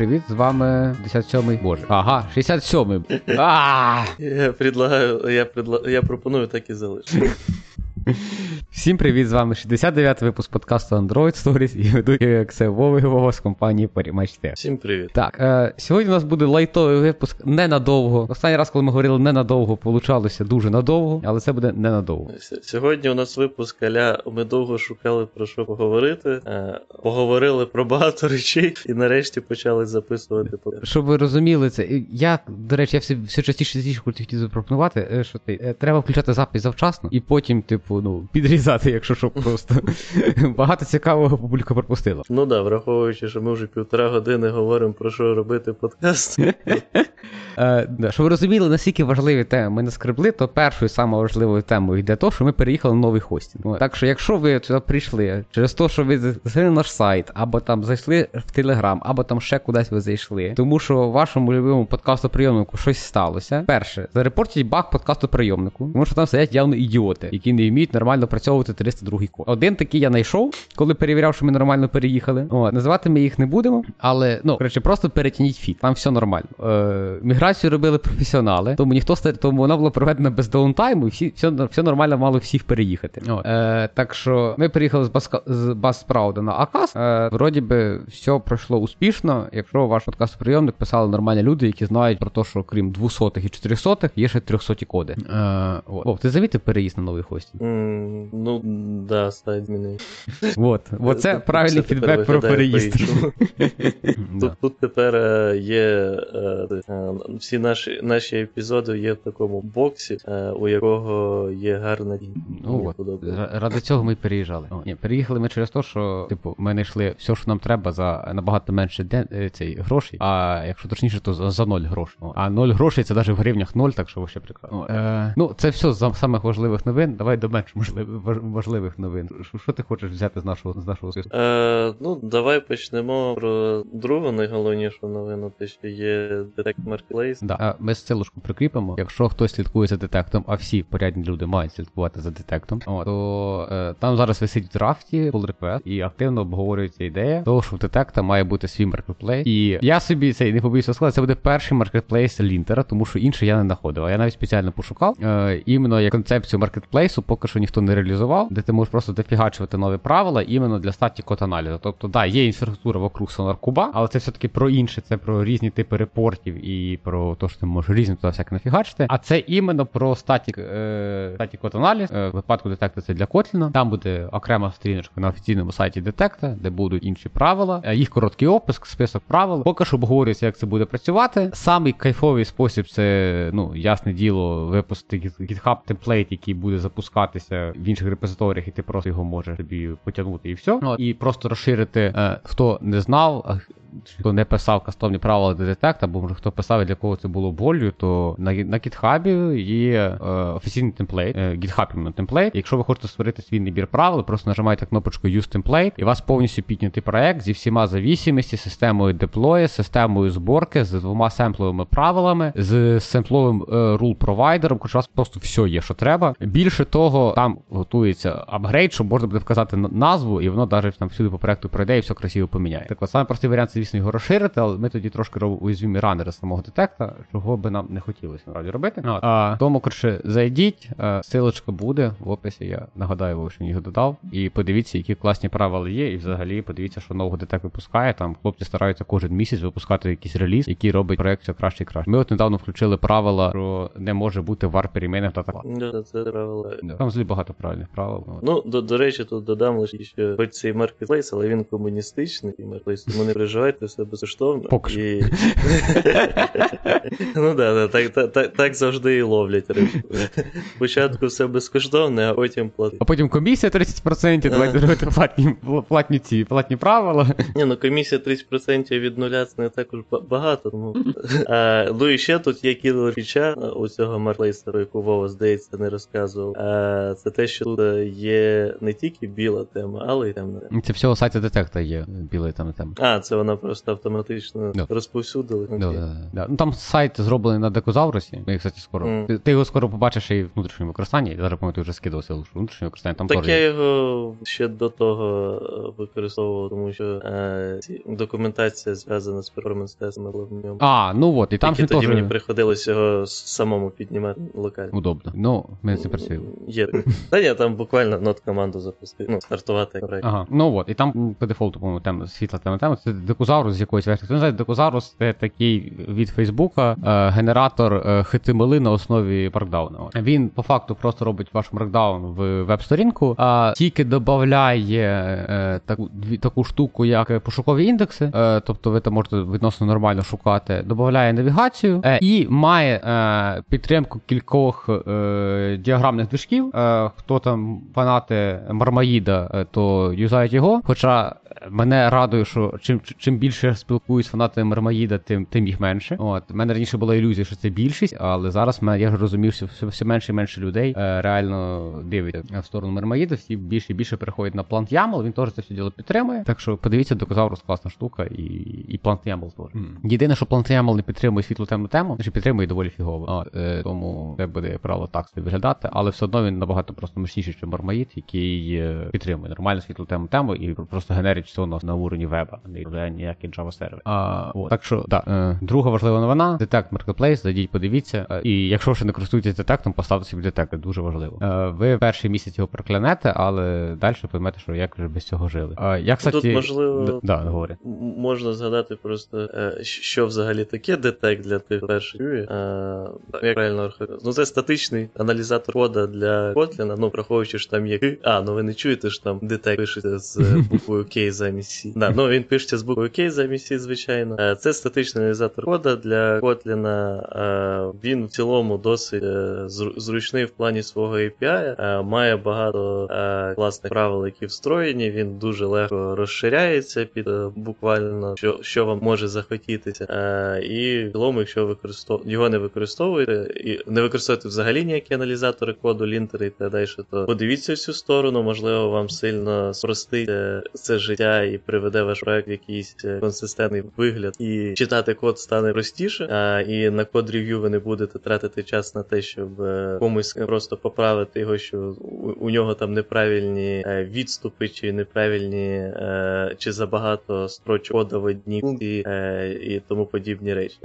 привіт! З вами 57-й. Боже. Ага, 67-й. А! Я предлагаю, я предла... я пропоную так і залишити. Всім привіт, з вами 69-й випуск подкасту Android Stories і ведучий Ксе Вови Вова з компанії Порімачте. Всім привіт. Так, е, сьогодні у нас буде лайтовий випуск ненадовго. Останній раз, коли ми говорили ненадовго, получалося дуже надовго, але це буде ненадовго. С- Сьогодні у нас випуск аля ми довго шукали про що поговорити, е, поговорили про багато речей і нарешті почали записувати. Щоб ви розуміли це, я, до речі, я все, все частіше частіше хотів запропонувати, е, що ти е, треба включати запис завчасно і потім, типу, ну, підрізати, якщо що просто. Багато цікавого публіка пропустила. Ну да, враховуючи, що ми вже півтора години говоримо про що робити подкаст. Е, щоб ви розуміли, наскільки важливі теми ми не скребли, то першою самою важливою темою йде то, що ми переїхали на новий хостінг. Так що, якщо ви сюди прийшли через те, що ви зайшли на наш сайт, або там зайшли в Телеграм, або там ще кудись ви зайшли, тому що в вашому любимому подкастоприйомнику щось сталося. Перше, зарепортіть баг подкастоприйомнику, тому що там сидять явно ідіоти, які не вміють нормально працьовувати 302 код. Один такий я знайшов, коли перевіряв, що ми нормально переїхали. От, називати ми їх не будемо, але ну коротше, просто перетяніть feed. Там все нормально. Е, міграцію робили професіонали, тому ніхто тому вона була проведена без даунтайму, і всі все, все нормально мало всіх переїхати. От. Е, так що ми переїхали з Баска з Buzzsprout-а на Acast. Е, вроді би все пройшло успішно. Якщо ваш подкастоприйомник писали нормальні люди, які знають про те, що крім 200 і 400 є ще 300 коди. Е, от. Вов, ти замітив переїзд на новий хостінг? М, Ну, да, сайт змінив. Вот, от це правильний фідбек про переїзд. Тут, тут тепер е, є е, е, всі наші, наші епізоди є в такому боксі, у якого є гарна. Ну от, ради цього ми переїжджали. Ні, переїхали ми через те, що, типу, ми знайшли все, що нам треба за набагато менше ден, цей, грошей, а якщо точніше, то за, 0 грошей. А 0 грошей це навіть в гривнях 0, так що вообще прекрасно. О, е, ну, це все з самих важливих новин. Давай до менш можливих, важливих новин. Що, ти хочеш взяти з нашого, з нашого списку? Е, ну, давай почнемо про другу найголовнішу новину, те, що є Detekt Marketplace. Да. Ми силочку прикріпимо. Якщо хтось слідкує за детектом, а всі порядні люди мають слідкувати за детектом, о, то е, там зараз висить в драфті pull request і активно обговорюється ідея того, що в детекта має бути свій маркетплейс. І я собі цей не побоюся сказати, це буде перший маркетплейс лінтера, тому що інший я не знаходив. А я навіть спеціально пошукав. Е, іменно як концепцію маркетплейсу поки що ніхто не реалізував, де ти можеш просто дофігачувати нові правила іменно для статі код аналізу. Тобто, да, є інфраструктура вокруг SonarCuba, але це все-таки про інше, це про різні типи репортів і про те, що ти можеш різні туди всяке нафігачити. А це іменно про статік, е, код аналіз. Е, в випадку детекта це для Kotlin. Там буде окрема сторіночка на офіційному сайті детекта, де будуть інші правила, е, їх короткий опис, список правил. Поки що обговорюється, як це буде працювати. Самий кайфовий спосіб це, ну, ясне діло, випустити GitHub темплейт, який буде запускатися в інших репозиторіях, і ти просто його можеш собі потягнути і все. Ну, і просто розширити, е, хто не знав, хто не писав кастомні правила до детекта, або може хто писав для кого це було болью, то на, на GitHub є е, офіційний темплейт, е, GitHub темплейт. Якщо ви хочете створити свій набір правил, просто нажимаєте кнопочку Use Template, і у вас повністю піднятий проект зі всіма завісимості, системою деплою, системою зборки, з двома семпловими правилами, з семпловим е, провайдером, хоч у вас просто все є, що треба. Більше того, там готується апгрейд, щоб можна буде вказати назву, і воно навіть там всюди по проекту пройде і все красиво поміняє. Так от, саме простий варіант, звісно, його розширити, але ми тоді трошки робимо уязвімі ранери самого детекта, чого би нам не хотілося насправді робити. От. А, тому, коротше, зайдіть, силочка буде в описі, я нагадаю, ви що його додав. І подивіться, які класні правила є, і взагалі подивіться, що нового детект випускає. Там хлопці стараються кожен місяць випускати якийсь реліз, який робить проект все краще і краще. Ми от недавно включили правила, що не може бути var перемінних та так. Да, це правило. Там взагалі багато правильних правил. Ну, до, до речі, тут додам лише, що хоч цей маркетплейс, але він комуністичний і маркетплейс, тому не переживайте, все безкоштовно. Поки що. І... ну да, да, так, так, так, так завжди і ловлять рибу. Спочатку все безкоштовне, а потім платить. А потім комісія 30%, давайте робити платні, платні ці платні правила. Ні, ну комісія 30% від нуля це не також ба- багато. Тому... а, ну і ще тут є кілер фіча у цього маркетплейсу, яку Вова, здається, не розказував. А, це те, що тут е, є не тільки біла тема, але й темна тема. Це всього сайті детекта є білий там тема. А, це вона просто автоматично Да. розповсюдили. Да, да, да. Ну там сайт зроблений на декозаврусі. Ми, кстати, скоро. Мгм. Ти, ти його скоро побачиш і в внутрішньому використанні. Я зараз пам'ятаю, вже скидався лише внутрішнє використання. Там Так я є. його ще до того е, використовував, тому що е, документація зв'язана з перформанс тестами була в ньому. А, ну от, і там ж тоді теж мені приходилось його самому піднімати локально. удобно. Ну, ми з цим працюємо. Є. Та ні, там буквально нот команду запустив. Ну, стартувати проект. Ага, ну от, і там по дефолту, по-моєму, тема світла тема тема. Це декозаврус з якоїсь версії. Хто не знає, декозаврус це такий від Фейсбука е, генератор е, HTML на основі. От. Він по факту просто робить ваш Markdown в веб-сторінку, а тільки додає е, таку, таку штуку, як пошукові індекси. Тобто ви там можете відносно нормально шукати, додає навігацію і має підтримку кількох діаграмних движків. Хто там фанати Мармаїда, то юзають його. Хоча мене радує, що чим чим більше я спілкуюсь з фанатами Мармаїда, тим тим їх менше. От У мене раніше була ілюзія, що це більшість, але зараз мене, я розумів, що все, все менше і менше людей е, реально дивиться в сторону Мармаїда. Всі більше і більше переходять на Plant YAML, Він теж це все діло підтримує. Так що подивіться, докозаврус класна штука, і, і Plant YAML теж. Єдине, що Plant YAML не підтримує світлу темну тему, значить підтримує доволі фігово. От, е, тому це буде правило так собі виглядати, але все одно він набагато просто мощніший, ніж Мармаїд, який е, підтримує нормальну світлу тему тему і просто генерить все на, на уровні веба, а не вже ніякий Java сервер. А, от. Так що, да, е, друга важлива новина: Detect Marketplace, зайдіть, подивіться. Е, і якщо ще не користуєтесь детектом, поставте собі детект, дуже важливо. Е, ви перший місяць його проклянете, але далі поймете, що як вже без цього жили. Е, я, кстати, Тут, можливо, д- да, говори. Можна згадати просто, е, що взагалі таке детект для тих перших. Е, Як правильно? Ну, це статичний аналізатор кода для Kotlin, ну, враховуючи, що там є. А, ну ви не чуєте, що там детект пишеться з буквою К замість C. Да, ну він пишеться з буквою К замість C, звичайно. Е, Це статичний аналізатор кода для Kotlin. Е, Він в цілому досить е, зручний в плані свого API, має багато класних правил, які встроєні. Він дуже легко розширяється під буквально що, що вам може захотітися. І в цілому, якщо використов... його не використовуєте і не використовуєте взагалі ніякі аналізатори коду, лінтери і так далі, то подивіться в цю сторону, можливо, вам сильно спростить це життя і приведе ваш проект в якийсь е, консистентний вигляд. І читати код стане простіше, а, і на код рев'ю ви не будете тратити час на те, щоб е, комусь просто поправити його, що у, нього там неправильні е, відступи, чи неправильні, чи забагато строчок кода в одній функції і тому подібні речі.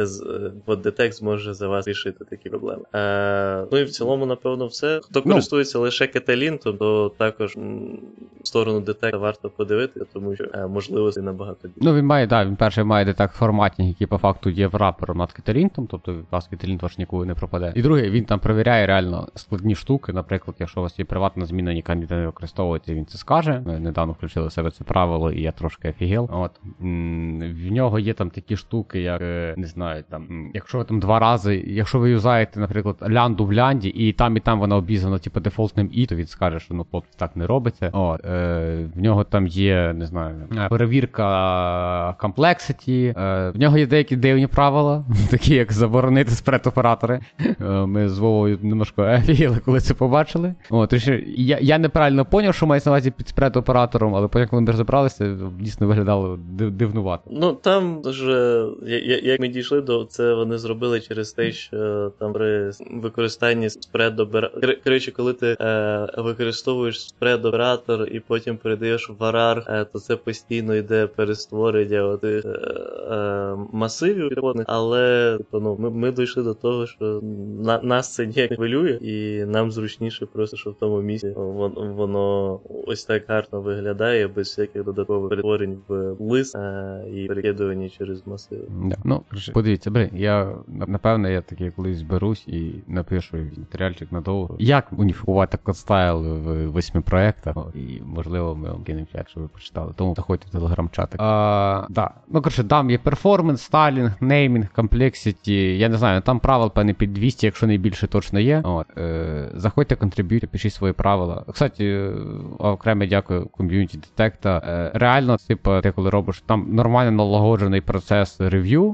От Detect зможе за вас рішити такі проблеми. Ну і в цілому, напевно, все. Хто Ну. користується лише кеталінтом, то також в сторону детекта варто подивитися, тому можливостей набагато більше. Ну, він має, да, він перший має детект форматінг, який по факту є врапером над кеталінтом, тобто вас кеталінт ваш ніколи не пропаде. І другий, він там перевіряє реально складні штуки. Наприклад, якщо у вас є приватна зміна, яка не використовується, він це скаже. Ми недавно включили в себе це правило, і я трошки офігел. От в нього є там такі штуки, як е, не знаю, там, якщо ви там два рази, якщо ви юзаєте, наприклад, лянду в лянді, і там і там вона обізнана, типу, дефолтним і, то він скаже, що ну хлопці так не робиться. От, е, в нього там є, не знаю, е, перевірка комплекситі. Е, в нього є деякі дивні правила, такі як заборонити спред-оператори. Е, ми з Вовою немножко офігели, коли це побачили. Тому я, я неправильно поняв, що мається на увазі під спред-оператором, але потім, коли ми розібралися, дійсно виглядало дивнувато. Ну там вже як ми дійшли до це, вони зробили через те, що там при використанні спредобера... Кор- Коротше, коли ти е, використовуєш спредоператор і потім передаєш в варар, е, то це постійно йде перестворення отих, е, е, масивів але типу, ну, ми, ми дійшли до того, що на, нас це не хвилює, і нам зручніше просто, що в тому місці воно, воно ось так гарно виглядає, без всяких додаткових перетворень в лист е, і перекидування через масиви. Да. Ну, подивіться, бри, я на- напевне, я таки колись зберусь і напишу матеріальчик надовго. Як уніфікувати кодстайл в восьми проєктах? І можливо, ми вам кинемо чат, щоб ви почитали. Тому заходьте в телеграм-чатик. А, да. Ну, коротше, там є перформанс, стайлінг, неймінг, комплексіті. Я не знаю, там правил певне під 200, якщо не більше, точно є. От, е, заходьте, контриб'юйте, пишіть свої правила. Кстати, е, окремо дякую ком'юніті детекта. Е, реально, типу, ти коли робиш там нормально налагоджений процес рев'ю. Е,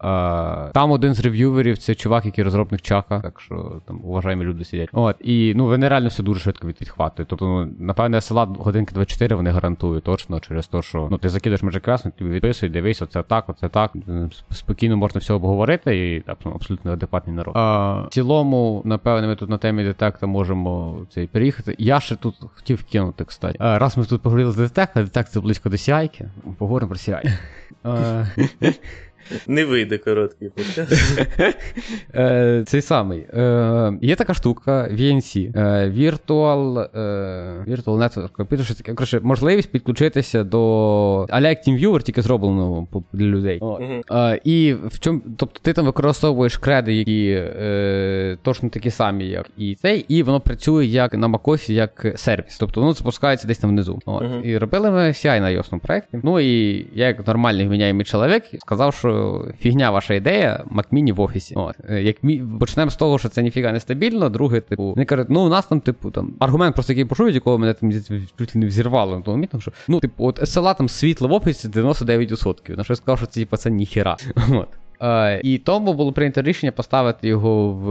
там один з рев'юверів це чувак, який розробник чака, так що там уважаємо люди сидять. От, і ну вони реально все дуже швидко від- відхватують. Тобто, ну, напевне, села годинки 24 вони гарантують точно через те, що ну ти закидаєш Magic тобі відписуй, дивись, оце так, оце так. Спокійно можна все обговорити і так, ну, абсолютно адекватний народ. А, В цілому, напевне, ми тут на темі детекта можемо цей переїхати. Я ще тут хотів кинути, кстати. А, Раз ми тут поговорили за детект, а детект це близько до сяйки, поговоримо про CI. Не вийде короткий подкаст. Е, Цей самий. Е, Є така штука VNC. Е, Virtual Virtual Network Computer. Коротше, можливість підключитися до а як TeamViewer, тільки зроблено для людей. І в чому, тобто ти там використовуєш креди, які точно такі самі, як і цей, і воно працює як на MacOS, як сервіс. Тобто воно запускається десь там внизу. І робили ми CI на iOS проєкті. Ну і я, як нормальний вміняємий чоловік, сказав, що фігня ваша ідея, Макміні в офісі. От. Е, як мі... Почнемо з того, що це ніфіга не стабільно. Друге, типу, вони кажуть, ну у нас там, типу, там аргумент просто який почують, якого мене там чуть не взірвало. Тому, що, ну, типу, от SLA там світло в офісі 99%. На що я сказав, що це типу, це ніхіра. От. Е, І тому було прийнято рішення поставити його в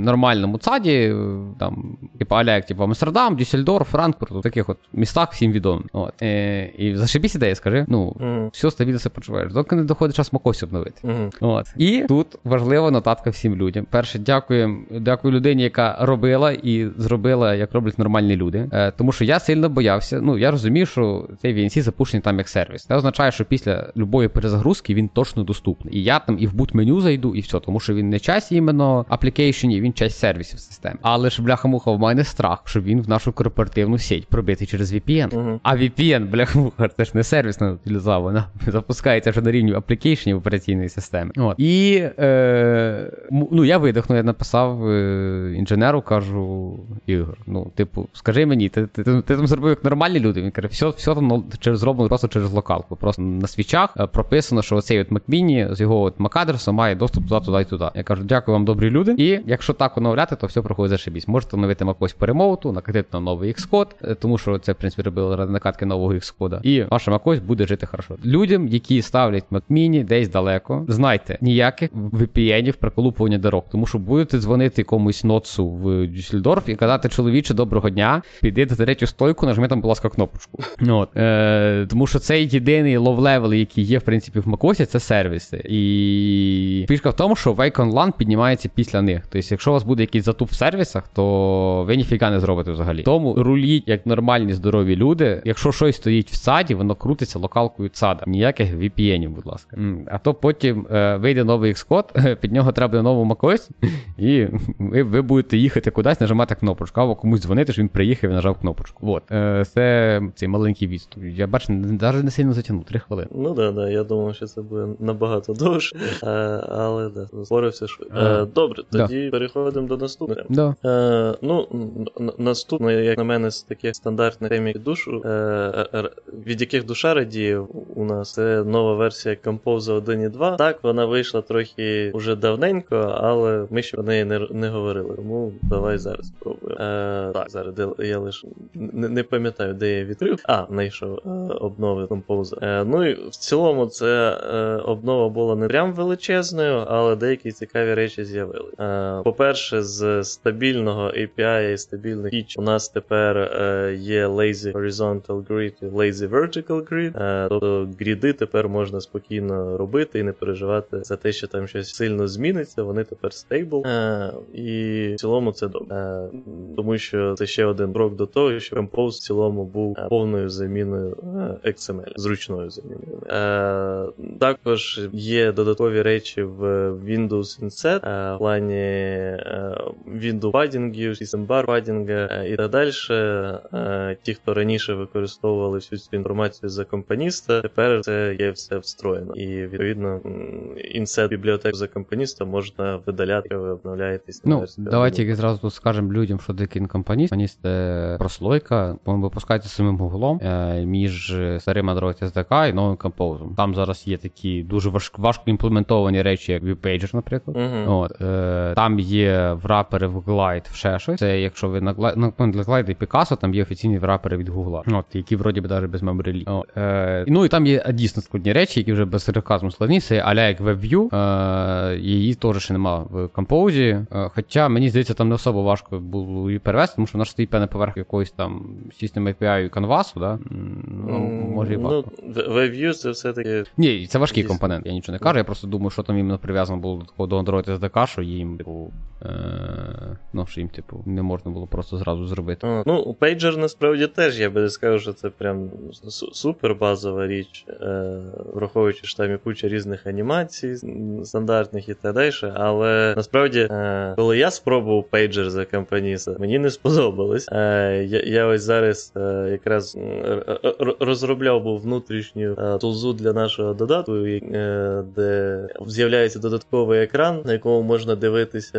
нормальному цаді, там, типу, аля, як типу, Амстердам, Дюссельдорф, Франкфурт, у таких от містах всім відомим. От. Е, І зашибісь ідея, скажи, ну, mm. все стабільно себе почуваєш, доки не доходить час макось обновити. Mm. От. І тут важлива нотатка всім людям. Перше, дякую, дякую людині, яка робила і зробила, як роблять нормальні люди. Е, Тому що я сильно боявся. Ну, я розумів, що цей VNC запущений там як сервіс. Це означає, що після любої перезагрузки він точно доступний. І я там і в boot-меню зайду, і все, тому що він не часть іменно аплікейшенів, він часть сервісів системи. Але ж бляха-муха, в мене страх, щоб він в нашу корпоративну сеть пробитий через VPN. Uh-huh. А VPN, бляха-муха, це ж не сервісна утиліза, вона запускається вже на рівні аплікейшенів операційної системи. От. І е, ну, я видихну, я написав е, інженеру, кажу, Ігор, ну, типу, скажи мені, ти ти, ти, ти там зробив як нормальні люди. Він каже, все все там через зроблено просто через локалку. Просто на свічах е, прописано, що оцей от MacMini з його от MAC адресу має доступ туди, туди і туди. Я кажу, дякую вам, добрі люди. І якщо так оновляти, то все проходить зашибісь. Можете оновити якось по ремоуту, накатити на новий Xcode, е, тому що це, в принципі, робили ради накатки нового Xcode. І ваша MacOS буде жити хорошо. Людям, які ставлять Mini десь далеко, знайте, ніяких VPN-ів приколупування дорог, тому що будете дзвонити комусь ноцу в Дюссельдорф і казати, чоловіче, доброго дня, піди до третю стойку, нажми там, будь ласка, кнопочку. От. Е, Тому що цей єдиний low-level, який є, в принципі, в MacOS, це сервіси. І фішка в тому, що Wake on LAN піднімається після них. Тобто, якщо у вас буде якийсь затуп в сервісах, то ви ніфіга не зробите взагалі. Тому руліть як нормальні здорові люди. Якщо щось стоїть в ЦОДі, воно крутиться локалкою ЦОДа. Ніяких VPN-ів, будь ласка. А то потім е, вийде новий Xcode, під нього треба нову macOS, і ви, ви будете їхати кудись, нажимати кнопочку, або комусь дзвонити, що він приїхав і нажав кнопочку. От. Е, Це цей маленький відступ. Я бачу, навіть не сильно затягнув, три хвилини. Ну да, да. Я думав, що це буде набагато довше. Е, але да, спорився швидко. Е, добре, тоді переходимо до наступного. Да. Е, ну, наступне, як на мене, з таких стандартних темі душу, е, від яких душа радіє у нас, це нова версія Compose 1.2. Так, вона вийшла трохи уже давненько, але ми ще про неї не не говорили. Тому давай зараз спробуємо. Е, Так, зараз я лише не, пам'ятаю, де я відкрив. А, знайшов е, обнови Compose. Е, ну і в цілому, це е, обнова була не прям величезною, але деякі цікаві речі з'явили. Е, По-перше, з стабільного API і стабільних фіч у нас тепер е, є Lazy Horizontal Grid і Lazy Vertical Grid. Е, тобто гріди тепер можна спокійно робити і не переживати за те, що там щось сильно зміниться. Вони тепер стейбл. І в цілому це добре. Тому що це ще один крок до того, що Compose в цілому був повною заміною XML, зручною заміною. Також є додаткові речі в Windows Inset, в плані window падінгів, system bar падінга і так далі. Ті, хто раніше використовували всю цю інформацію за компаніста, тепер це є все встроєно. І відповідно інсет бібліотеку за компаніста можна видаляти, ви обновляєтесь. Ну, давайте зразу скажемо людям, що таке компаніст. Компаніст це прослойка, випускається самим гуглом між старим Android SDK і новим композом. Там зараз є такі дуже важко важко імплементовані речі, як ViewPager, наприклад. Мгм. От, е, там є врапери в Glide, в ще щось. Це якщо ви на Glide, ну, для Glide і Picasso, там є офіційні врапери від Google, от, які вроді би навіть без. От, е, ну і там є дійсно складні речі, які вже без сарказму складні. Це аля як WebView, е, її теж ще нема в Compose. Е, хоча мені здається, там не особо важко було її перевести, тому що вона ж стоїть певне поверх якоїсь там System API Canvas, да? Ну, може і важко. Ну, WebView це все-таки. Ні, це важкий компонент, я нічого не кажу. Я просто думаю, що там іменно прив'язано було до такого до Android SDK, що їм, типу, е, ну, що їм, типу, не можна було просто зразу зробити. А, Ну, Pager насправді теж, я би не сказав, що це прям супер базова річ, е, враховуючи, що там є куча різних анімацій стандартних і так далі. Але насправді, е, коли я спробував Pager за компаніса, мені не сподобалось. Е, я, я ось зараз е, якраз розробляв був внутрішню е, тулзу для нашого додатку, е, де з'являється додатковий екран, на якому можна дивитися.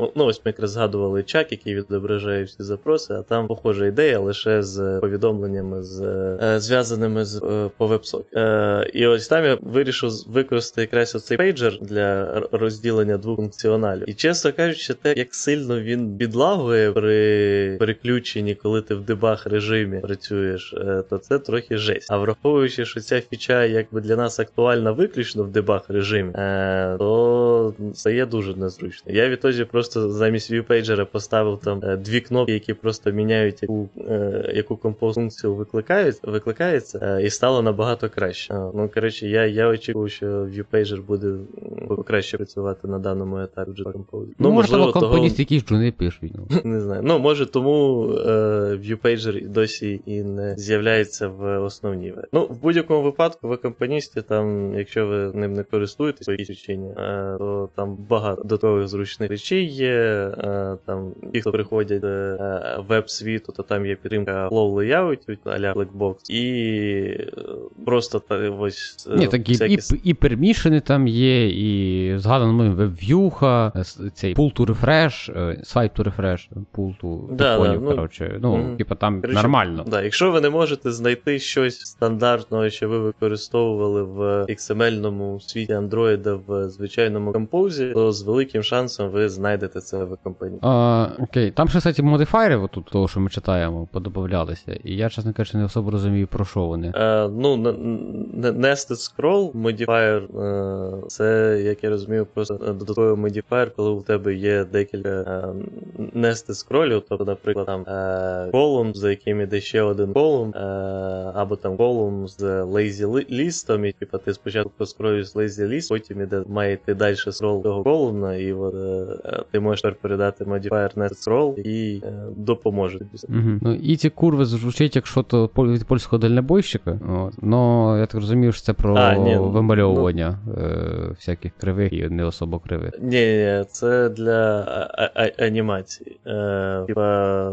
е, ну, ось ми якраз згадували чак, який відображає всі запроси, а там похожа ідея лише з повідомленнями, з, е, зв'язаними з е, по. Е, і ось там я вирішив використати якраз оцей пейджер для розділення двох функціоналів. І чесно кажучи, те, як сильно він підлагує при переключенні, коли ти в дебаг режимі працюєш, е, то це трохи жесть. А враховуючи, що ця фіча якби для нас актуальна виключно в дебаг режимі, е, то стає дуже незручно. Я відтоді просто замість viewpager поставив там е, дві кнопки, які просто міняють яку, е, яку композ функцію викликають, викликається, е, і стало набагато краще. Е, ну коротше, я, я очікую, що viewpager буде краще працювати на даному етапі вже Compose. Ну, може, там компоністи якісь джуни пишуть. Ну. Не знаю. Ну, може, тому е, ViewPager досі і не з'являється в основній версії. Ну, в будь-якому випадку, ви компоністі, там, якщо ви ним не користуєтесь по якійсь е, то там багато додаткових зручних речей є. Е, там ті, хто приходять до е, веб-світу, то там є підтримка flow layout, а-ля Blackbox, і просто та, ось Ні, так і, всякі і, і пермішени там є, і згадано мною веб-в'юха, е, цей pull to refresh, swipe to refresh, pull to Да, да, ну, коротше. Ну, мгм. типа там Коротше, нормально. Да, якщо ви не можете знайти щось стандартного, що ви використовували в XML-ному світі Android в звичайному композі, то з великим шансом ви знайдете це в компанії. А, окей, там ще, кстати, модифайри, отут того, що ми читаємо, подобавлялися. І я, чесно кажучи, не особо розумію, про що вони. Е, ну, Nested Scroll modifier, е, це, як я розумію, просто додатковий модифайер, коли у тебе є декілька е, nested скролів, тобто, наприклад, там е, колумн, за яким іде ще один колумн, е, або там колумн з lazy лістом, і типу, ти спочатку проскроюєш lazy list, потім іде, має йти далі скрол того колумна, і от, е, е, ти можеш тепер передати модифайер nested scroll і е, допоможе тобі. Угу. Ну, і ці курви звучить як що то від польського дальнобойщика. От. Ну, я так розумію, що це про А, ні, ну- вимальовування е, всяких кривих і не особо кривих. Ні, ні, це для а- а- анімації. Е, типа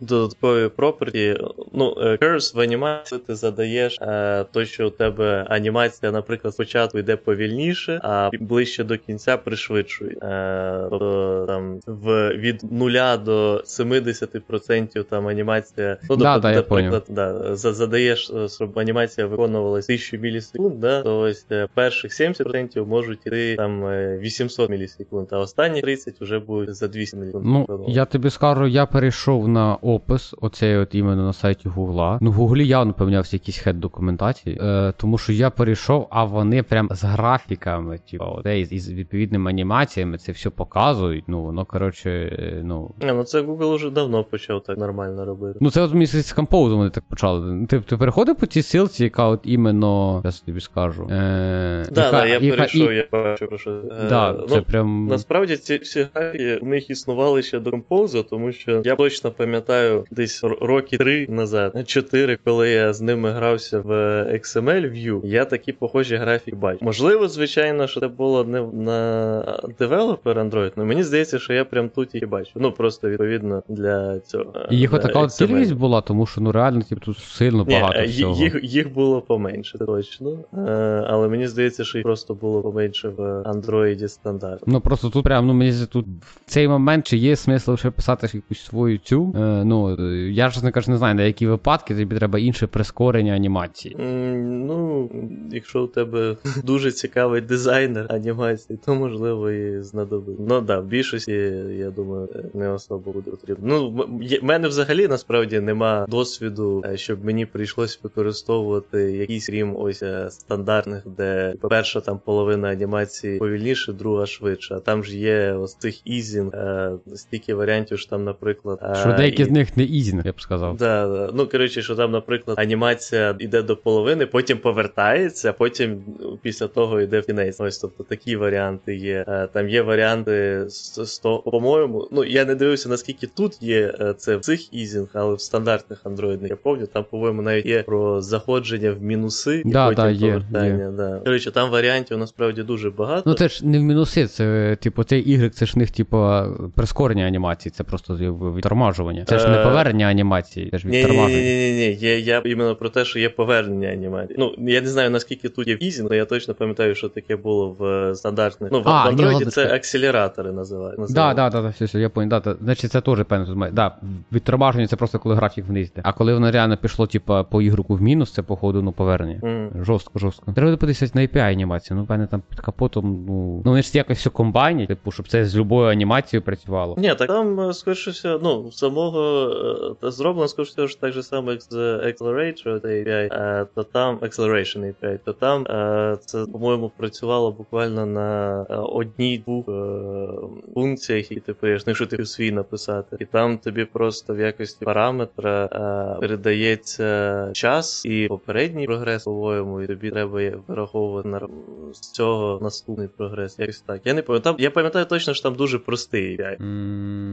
додаткові проперті. Ну, е, curse в анімації ти задаєш е, то, що у тебе анімація, наприклад, спочатку йде повільніше, а ближче до кінця пришвидшує. Е, тобто там в від 0 до 70% там анімація. Ну, Да, тобто, да, наприклад, да, за- задаєш, е, щоб анімація виконувалась 1000 мілісекунд, да, то ось е, перших 70% можуть йти там е, 800 мілісекунд, а останні 30 вже будуть за 200 мілісекунд. Ну, я тобі скажу, я перейшов на опис, оцей от іменно на сайті Гугла. Ну, в Гуглі явно помінявся якийсь хед документації, е, тому що я перейшов, а вони прям з графіками, типу, де із, із відповідними анімаціями це все показують. Ну, воно, коротше, е, ну. Не, ну це Google вже давно почав так нормально робити. Ну, це от мені з композом вони так почали. Ти, ти переходив по цій силці, яка от іменно, зараз тобі скажу. Е, Да, яка, да, я яка перейшов, і- я бачу про що. Е, Да, ну, це прям. Насправді ці всі графіки в них існували ще до композу, тому що я точно пам'ятаю десь роки три назад, чотири, коли я з ними грався в XML View, я такі похожі графіки бачив. Можливо, звичайно, що це було не на девелопер Android, але мені здається, що я прям тут їх бачу. Ну просто відповідно для цього. І їх отака от кількість була, тому що ну реально типу, тут сильно багато е, всього. їх, їх було поменше, точно. Е, але мені здається, що їх просто було поменше в Android стандарт. Ну просто тут прям, ну мені здається, тут в цей момент чи є смисл ще писати якусь свою цю. Е, ну, я ж не кажу, не знаю, на які випадки тобі треба інше прискорення анімації. Ну, якщо у тебе дуже цікавий дизайнер анімації, то можливо і знадобиться. Ну да, в більшості, я думаю, не особо буде потрібно. Ну, в мене взагалі насправді нема досвіду, е, щоб мені прийшлось використовувати якийсь крім ось е, стандартних, де перша там половина анімації повільніше, друга швидше. А там ж є ось цих easing, е, стільки варіантів, що там, наприклад. Що деякі і- з них не easing, я б сказав. Да, да. Ну, коротше, що там, наприклад, анімація йде до половини, потім повертається, потім ну, після того йде в кінець. Ось, тобто такі варіанти є. Е, Там є варіанти з, з того, по-моєму, ну я не дивився, наскільки тут є е, це в цих easing, але в стандартних андроїдних я пам'ятаю, там, по-моєму, навіть є про заходження в мінуси і Да, потім да, є, повертання. Да. Коротше, там варіантів насправді дуже багато. Ну це ж не в мінуси, це типу цей Y, це ж в них, типу, прискорення анімації, це просто відтормажування. Це ж не Е, повернення анімації, це ж Ні, ні, ні, ні, ні, я іменно про те, що є повернення анімації. Ну я не знаю наскільки тут є в Ізі, але я точно пам'ятаю, що таке було в е, стандартних. Ну в, А, ні, Android ладно, це акселератори називають. Да, да, да, да, все, все, я понял, да, та- значить це теж певно. Да, відтормаження це просто коли графік вниз йде. А коли воно реально пішло, типу, по ігроку в мінус, це походу ну повернення. Мгм. Жорстко, жорстко. Треба подивитися на API анімацію. Ну, мене там під капотом, ну. Ну вони ж якось все комбайнять, типу, щоб це з любою анімацією працювало. Ні, так там е, скоріше всього, ну, самого е, зроблено, скоріше що так же само, як з Accelerator API, то там Acceleration API, то там це, по-моєму, працювало буквально на е, одній-двох е, функціях, які ти ну, якщо ти свій написати. І там тобі просто в якості параметра е, передається час і попередній прогрес, по-моєму, і тобі треба є вираховувати на з цього наступний прогрес. Якось так. Я не пам'ятаю. Я пам'ятаю точно, що там дуже простий API.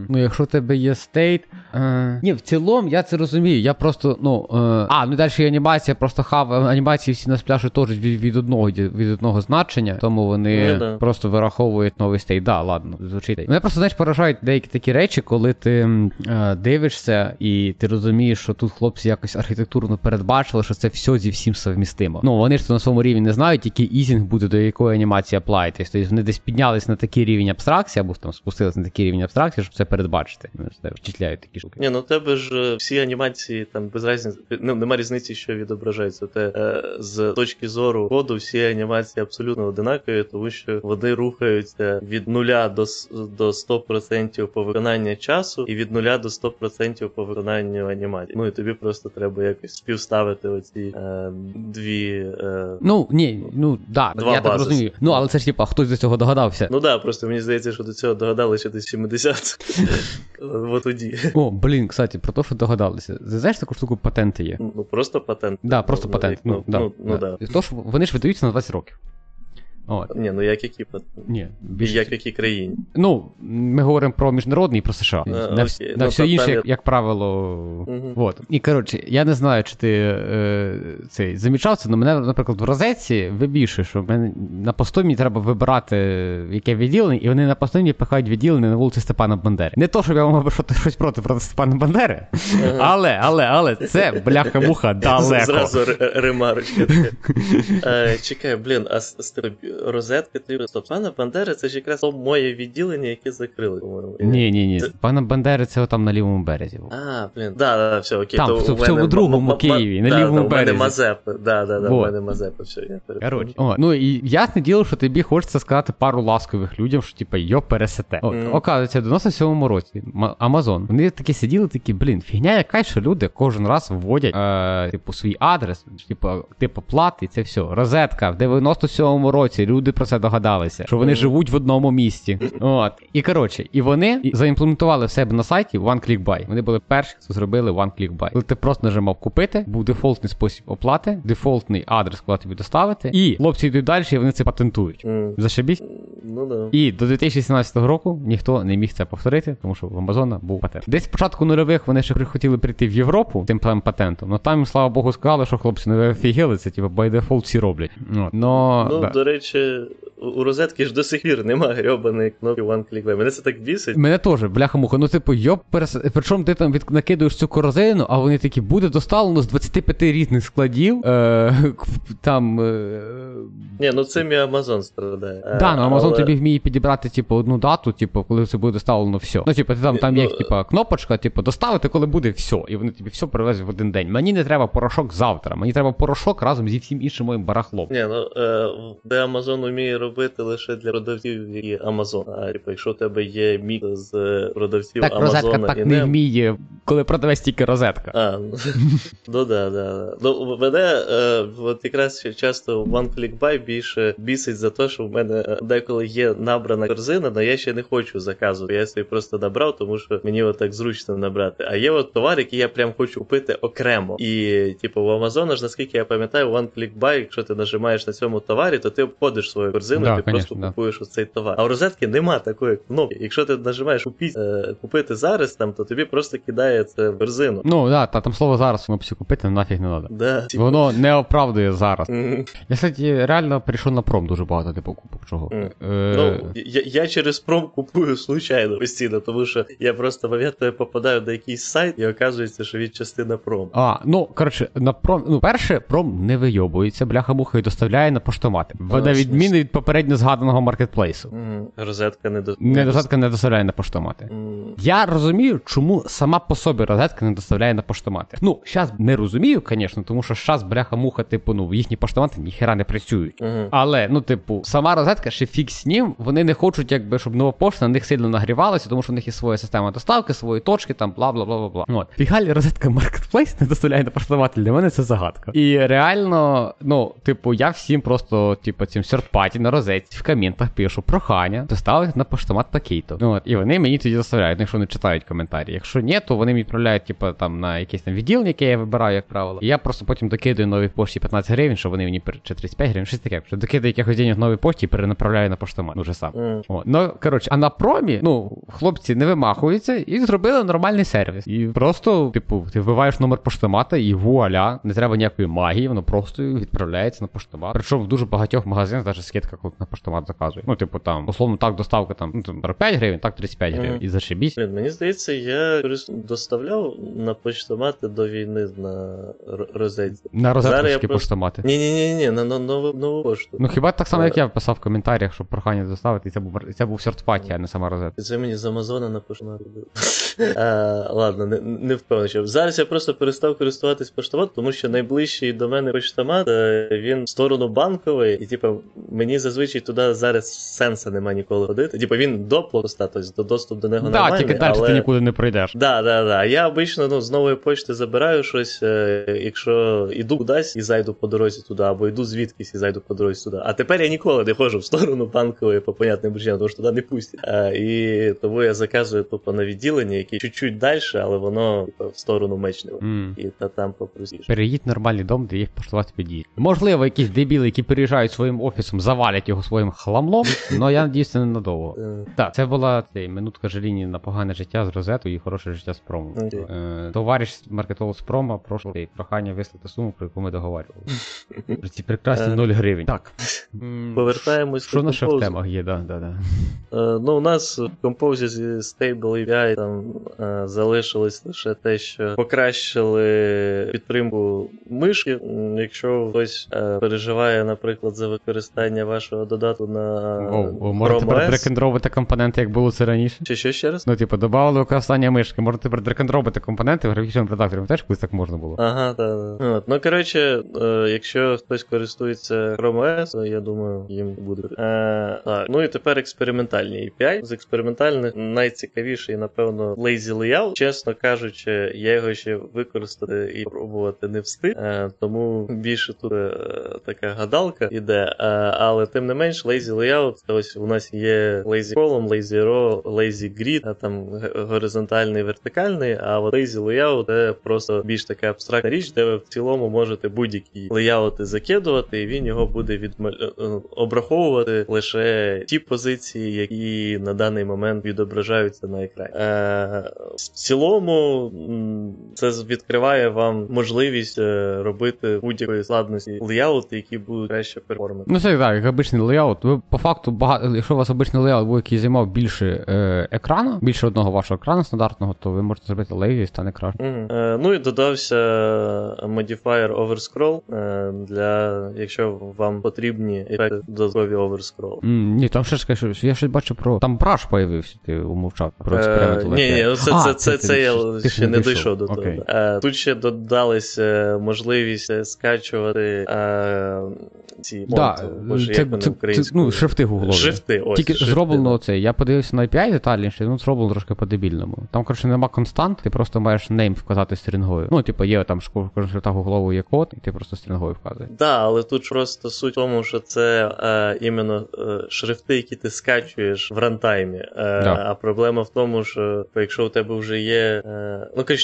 Ну, якщо в тебе є state. Е... Ні, в цілому я це розумію. Я просто, ну. Е... А, ну далі є анімація, просто хав анімації всі на спляші теж від, від одного від одного значення, тому вони Ну, да. просто вираховують новий state. Да, ладно, звучить. Мене просто знаєш, поражають деякі такі речі, коли ти е, дивишся і ти розумієш, що тут хлопці якось архітектурно передбачили, що це все зі всім совмістимо. Ну вони ж то на своєму рівні не знають, який easing буде до якої анімації аплайтись. Тобто вони десь піднялись на такий рівень абстракції, або там спустились на такий рівень абстракції, щоб це передбачити. Ну, вчитляють такі штуки. Ні, ну тебе ж е, всі анімації там без різниці, ну, нема різниці, що відображається. Те е, з точки зору коду всі анімації абсолютно одинакові, тому що вони рухаються від нуля до с- до 100% по виконанню часу, і від нуля до 100% по виконанню анімації. Ну і тобі просто треба якось співставити оці е, дві. Е, Ну ні, ну да, Два я так розумію. Ну але це ж типа хтось до цього догадався. Ну да, просто мені здається, що до цього догадалися десь 70. От тоді. О, блін, кстати, про те, що догадалися. Знаєш таку штуку патенти є? Ну просто патент. Да, просто Ну, патент. Ну, да, ну, ну да. Що вони ж видаються на 20 років. От. Ні, ну як які? Ні, більше. Як в якій країні? Ну, ми говоримо про міжнародний і про США. А, на, окей. вс- Ну, все інше, я- як правило. Мгм. Вот. І коротше, я не знаю, чи ти е, цей замічав це, але мене, наприклад, в розетці вибільшує, що мене, на посту мені треба вибирати яке відділення, і вони на посту мені пихають відділення на вулиці Степана Бандери. Не то, щоб я мав що- щось проти проти Степана Бандери, але, але, але це бляха-муха далеко. Зразу ремарочка. Е, Чекай, блін, а з- з тебе розетка ти Бандери, це ж якраз то моє відділення, яке закрили, по-моєму. Ні, ні, ні. Це- Пана Бандери це там на лівому березі. був. А, блін, да, да, все, окей. Там, то в у цьому другому ма- ма- Києві, на да, лівому да, У мене березі. Мазепи, да, да, да, у мене Мазепи, все, я перепрошую. Коротше, о, ну і ясне діло, що тобі хочеться сказати пару ласкових людям, що типа йо пересете. От, Мгм. оказується, в 97-му році Ма- Амазон. Вони такі сиділи, такі, блін, фігня якась, що люди кожен раз вводять, е, типу, свій адрес, типу, типу плати, і це все. Розетка в 97-му році люди про це догадалися, що вони живуть в одному місті. От. І коротше, і вони і заімплементували в себе на сайті One Click Buy. Вони були перші, хто зробили One Click Buy. Коли ти просто нажимав купити, був дефолтний спосіб оплати, дефолтний адрес, куди тобі доставити, і хлопці йдуть далі, і вони це патентують. М, Зашибісь. Ну да. І до 2017 року ніхто не міг це повторити, тому що в Амазона був патент. Десь початку нульових вони ще хотіли прийти в Європу тим плем патентом, але там, слава Богу, сказали, що хлопці не офігели, це типу by default всі роблять. От. Но, Ну, да. до речі, 是。У розетки ж до сих пір немає грьобаної кнопки One Click Buy. Мене це так бісить. Мене теж, бляха-муха, ну типу, йоп, перес... причому ти там від... накидуєш цю корзину, а вони такі, буде доставлено з 25 різних складів. Е... Там. Е... Ні, ну цим і Amazon страдає. Да, ну Amazon Але- тобі вміє підібрати, типу, одну дату, типу, коли це буде доставлено все. Ну, типу, ти там, там є, Ну, типу, кнопочка, типу, доставити, коли буде все. І вони тобі все привезуть в один день. Мені не треба порошок завтра, мені треба порошок разом зі всім іншим моїм барахлом. Ні, ну е, де Amazon вміє робити лише для продавців, і Amazon. А типу, якщо у тебе є мікс з продавців Так Amazon розетка і так не не вміє, коли продавець тільки розетка. А, ну, ну да, да. Ну, мене е, от якраз часто One Click Buy більше бісить за те, що в мене е, деколи є набрана корзина, але я ще не хочу заказувати. Я собі просто набрав, тому що мені отак зручно набрати. А є от товар, який я прям хочу купити окремо. І, типу, в Amazon, ж, наскільки я пам'ятаю, One Click Buy, якщо ти нажимаєш на цьому товарі, то ти обходиш свою корзину, Да, ти конечно, просто да. купуєш оцей товар. А у розетки нема такої кнопки. Якщо ти нажимаєш купити, е, купити зараз, там, то тобі просто кидає це в корзину. Ну, да, та там слово зараз воно всі купити нафіг не треба. Да, Воно не оправдує зараз. Мгм. Я, кстати, реально прийшов на пром дуже багато типу покупок чого. Мгм. Е, Ну, я, я через пром купую случайно постійно, тому що я просто пам'ятаю, попадаю на якийсь сайт і оказується, що він частина пром. А, ну коротше, на пром. Ну, перше, пром не вийобується, бляха-муха і доставляє на поштомати. На в відміну від попередньо згаданого маркетплейсу. Мгм. Розетка не до не доставляє на поштомати. М, Я розумію, чому сама по собі розетка не доставляє на поштомати. Ну, зараз не розумію, звісно, тому що зараз бляха-муха, типу, ну, їхні поштомати ніхера не працюють. мгм. Але, ну, типу, сама розетка ще фік з ним, вони не хочуть, якби, щоб нова пошта на них сильно нагрівалася, тому що в них є своя система доставки, свої точки, там, бла бла бла бла бла. Фігалі розетка Marketplace не доставляє на поштомати, для мене це загадка. І реально, ну, типу, я всім просто, типу, цим сердпаті на розетці в коментах пишу прохання доставити на поштомат пакету. Ну, от, і вони мені тоді доставляють, якщо не читають коментарі. Якщо ні, то вони мені відправляють, типу, там на якесь там відділення, яке я вибираю, як правило. І я просто потім докидаю новій пошті 15 гривень, щоб вони мені чи 35 гривень, щось таке. Що докидаю якихось денег новій пошті і перенаправляю на поштомат. Ну, вже сам. Мгм. О, ну, коротше, а на промі, ну, хлопці не вимахуються і зробили нормальний сервіс. І просто, типу, ти вбиваєш номер поштомата і вуаля, не треба ніякої магії, воно просто відправляється на поштомат. Причому в дуже багатьох магазинах навіть скидка коли на поштомат заказує. Ну, типу, там, условно, так доставка там, ну, там 45 гривень, так 35 гривень. Мгм. І зашибісь. Мені здається, я корис- доставляв на почтомати до війни на розетці. На розетки поштомати. Ні, ні, ні, ні, на, нову, нову пошту. Ну хіба так само, як Е. я писав в коментарях, щоб прохання доставити, і це був це був сертпаті, а не сама розетка. Це мені з Амазона на поштомат робив. А, ладно, не, не впевнений. що- Зараз я просто перестав користуватись поштомат, тому що найближчий до мене почтомат, е, він в сторону банкової, і типу, мені зазвичай туди зараз сенсу нема ніколи ходити. Типу він до плоста, тобто доступ до нього Так, тільки далі але... ти нікуди не пройдеш. Да, да, да. Я обично ну, з нової почти забираю щось, е, якщо йду кудись і зайду по дорозі туди, або йду звідкись і зайду по дорозі туди. А тепер я ніколи не ходжу в сторону банкової по понятним причинам, тому що туди не пустять. Е, і тому я заказую тупо на відділення, яке чуть-чуть далі, але воно типу, в сторону мечнева. М. І та там попростіше. Переїдь в нормальний дом, де їх поштувати підійде. Можливо, якісь дебіли, які переїжджають своїм офісом, завалять його своїм хламлом, але я надіюсь, це ненадовго. Е, Так, це була цей, минутка жаління на погане життя з розету і хороше життя з промо. Окей. Е, товариш маркетолог з промо, прошу прохання вислати суму, про яку ми договарювали. Про Ці прекрасні Е. 0 гривень. Так. Повертаємось Що до на ще в темах є, да, да, да. Е, Ну, у нас в композі зі Stable API там е, залишилось лише те, що покращили підтримку мишки. Якщо хтось е, переживає, наприклад, за використання вашого додатку на о, можна тепер Chrome компоненти, як було це раніше. Чи що ще раз? Ну, типу, додавали використання мишки, можна тепер дрекендробити компоненти в графічному. Теж колись так можна було. Ага, так. Да. От. Ну, коротше, е, якщо хтось користується Chrome OS, то я думаю, їм буде. Е, так. Ну і тепер експериментальні API. З експериментальних найцікавіший, напевно, Lazy Layout. Чесно кажучи, я його ще використати і пробувати не встиг. Е, тому більше тут е, така гадалка іде. Але тим не менш, Lazy Layout, ось у нас є Lazy Column, Lazy Row, Lazy Grid, а там горизонтальний, вертикальний, а от Lazy Layout це просто більш така абстрактна річ, де ви в цілому можете будь-які леяути закидувати, і він його буде відмаль... е, е, обраховувати лише ті позиції, які на даний момент відображаються на екрані. Е, в цілому це відкриває вам можливість е, робити будь-якої складності леяути, які будуть краще перформити. Ну, це так, як обичний леяут, ви по факту багато, якщо у вас обичний леяут, який займав більше е, екрана, більше одного вашого екрану стандартного, то ви можете зробити лейві і стане краще. Мгм. Е, ну і додався modifier overscroll е, для якщо вам потрібні ефекти додаткові overscroll. М, ні, там ще ж кажу, я щось бачу про. Там браш появився, ти умовчав про експеримент. Е, ні, ні, це, А, це, це, ти- це ти- я ти ще не дійшов до того. Е, тут ще додалися можливість е, скачувати е, ці Да, боже, це, це, це, ну, шрифти гуглові. Шрифти, ось. Тільки шрифти, зроблено да. це. Я подивився на API детальніше, ну зроблено трошки по-дебільному. Там, коротше, нема констант, ти просто маєш name вказати стрінгою. Ну, типу, є там кожен шрифта гуглового є код, і ти просто стрінгою вказуєш. Да, але тут просто суть в тому, що це е, іменно е, шрифти, які ти скачуєш в рантаймі. Е, Да. А проблема в тому, що якщо у тебе вже є. Е, ну, ти,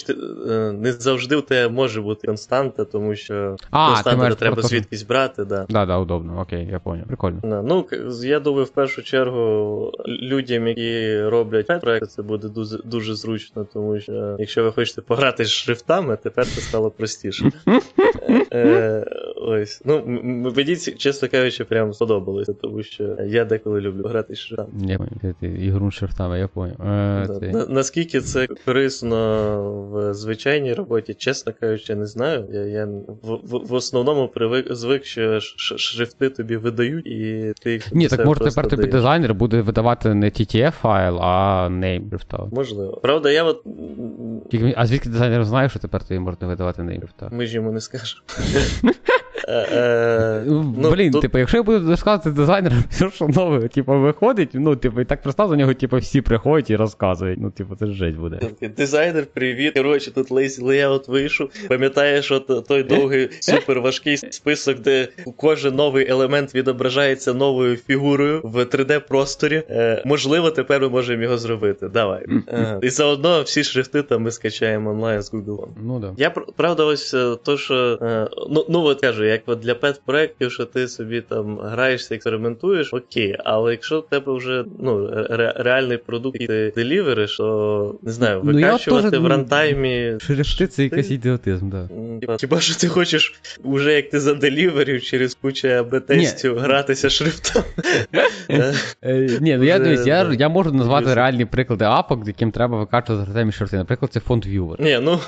е, не завжди у тебе може бути константа, тому що А, константа треба просто- звідкись брати. Да. Да, да, удобно, окей, я понял. Прикольно. Да, Ну, я думаю, в першу чергу людям, які роблять проекти, це буде дуже, дуже зручно, тому що якщо ви хочете пограти з шрифтами, тепер це стало простіше. Е, Ось. Ну, мені, чесно кажучи, прям сподобалося, тому що я деколи люблю грати шрифтами. Ігру шрифтами, я понял. Е, Наскільки це корисно в звичайній роботі, чесно кажучи, не знаю. Я, я в, основному привик звик, що ш- шрифти тобі видають, і ти їх Ні, так може тепер тобі дизайнер буде видавати не TTF файл, а name шрифта. Можливо. Правда, я от. А звідки дизайнер знає, що тепер тобі можна видавати name шрифта? Ми ж йому не скажемо. Е, е, Ну, ну, Блін, тут- типу, якщо я буду розказувати дизайнеру, все, що нове, типу, виходить, ну, типу, і так просто до нього, типу, всі приходять і розказують. Ну, типу, це ж жесть буде. Дизайнер, привіт. Коротше, тут lazy layout вийшов. Пам'ятаєш, от той довгий супер важкий список, де кожен новий елемент відображається новою фігурою в 3D-просторі. Е, можливо, тепер ми можемо його зробити. Давай. Е, і заодно всі шрифти там ми скачаємо онлайн з Google. Ну да. Я пр- правда, ось е, то, що е, ну, ну от кажу, як от для пет-проєктів, що ти собі там граєшся, експериментуєш, окей, але якщо в тебе вже ну, ре- реальний продукт, який ти делівериш, то не знаю, Ну, викачувати теж, в ну, рантаймі. Шрифти це якийсь ідіотизм, да. Хіба що ти хочеш, уже як ти заделіверів через кучу АБ-тестів гратися шрифтом? Е, ні, ну я дивись, я, можу назвати реальні приклади апок, яким треба викачувати графемі шрифти. Наприклад, це фонд Viewer. Ні, ну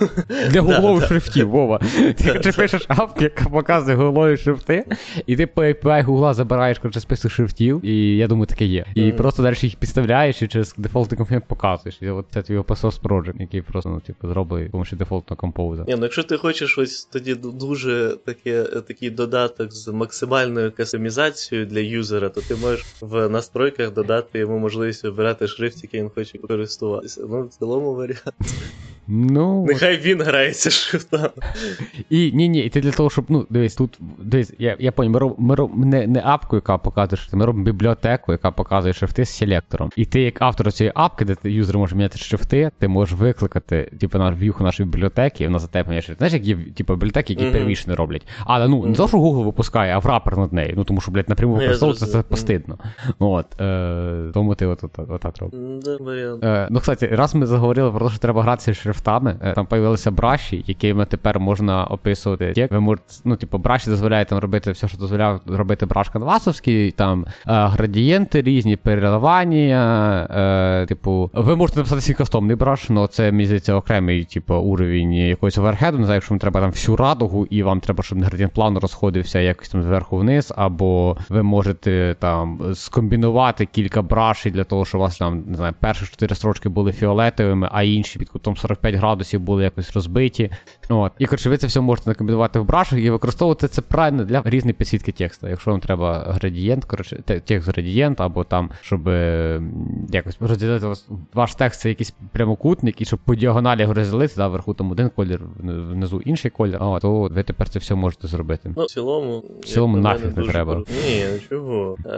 Для Да, гуглових шрифтів, Вова. Ти пишеш апку, яка показує гуглові шрифти, і ти по API гугла забираєш коротше, список шрифтів, і я думаю, таке є. І Мгм. просто далі їх підставляєш і через дефолтний комплект показуєш. І от це твій open source project, який просто, ну, типу, зроблений з помощью дефолтного композа. Ні, ну якщо ти хочеш ось тоді дуже таке, такий додаток з максимальною кастомізацією для юзера, то ти можеш в настройках додати йому можливість вибирати шрифт, який він хоче користуватися. Ну, в цілому варіант. Ну, Нехай він грається шрифтами. І ні, ні, і ти для того, щоб, ну, дивись, тут дивись, я, я понял, ми робимо ми роб, не, не апку, яка показує шрифти, ми робимо бібліотеку, яка показує шрифти з селектором. І ти, як автор цієї апки, де ти юзер може міняти шрифти, ти можеш викликати, типу, на в'юху нашої бібліотеки, і вона за тебе поміняє шрифти. Знаєш, як є типу, бібліотеки, які Мгм. первічно роблять. Але ну, не то, що Google випускає, а в рапер над нею. Ну тому що, блядь, напряму використовувати це зрозумів. постидно. От, е, тому ти от, от, от, отак робиш. М, Да, варіант. Е, ну, кстати, раз ми заговорили про те, що треба гратися з шрифтами, е, там появилися браші, якими тепер можна описувати текст. Ви можете, ну, типу, браші дозволяють там робити все, що дозволяв робити браш канвасовський, там е, градієнти різні, переливання, е, типу, ви можете написати свій кастомний браш, але це мені окремий, типу, уровень якогось оверхеду, не знаю, якщо вам треба там всю радугу, і вам треба, щоб градієнт плавно розходився якось там зверху вниз, або ви можете там скомбінувати кілька брашей для того, щоб у вас там, не знаю, перші чотири строчки були фіолетовими, а інші під кутом 45 градусів були якось розбиті. От. І коротше, ви це все можете накомбінувати в брашах і використовувати це правильно для різної підсвітки тексту. Якщо вам треба градієнт, коротше, текст градієнт, або там, щоб е, якось розділити ваш текст, це якийсь прямокутник, і щоб по діагоналі його розділити, да, вверху там один колір, внизу інший колір, а, то ви тепер це все можете зробити. Ну, в цілому. В цілому нафіг не треба. круто. Ні, ну чого. Е,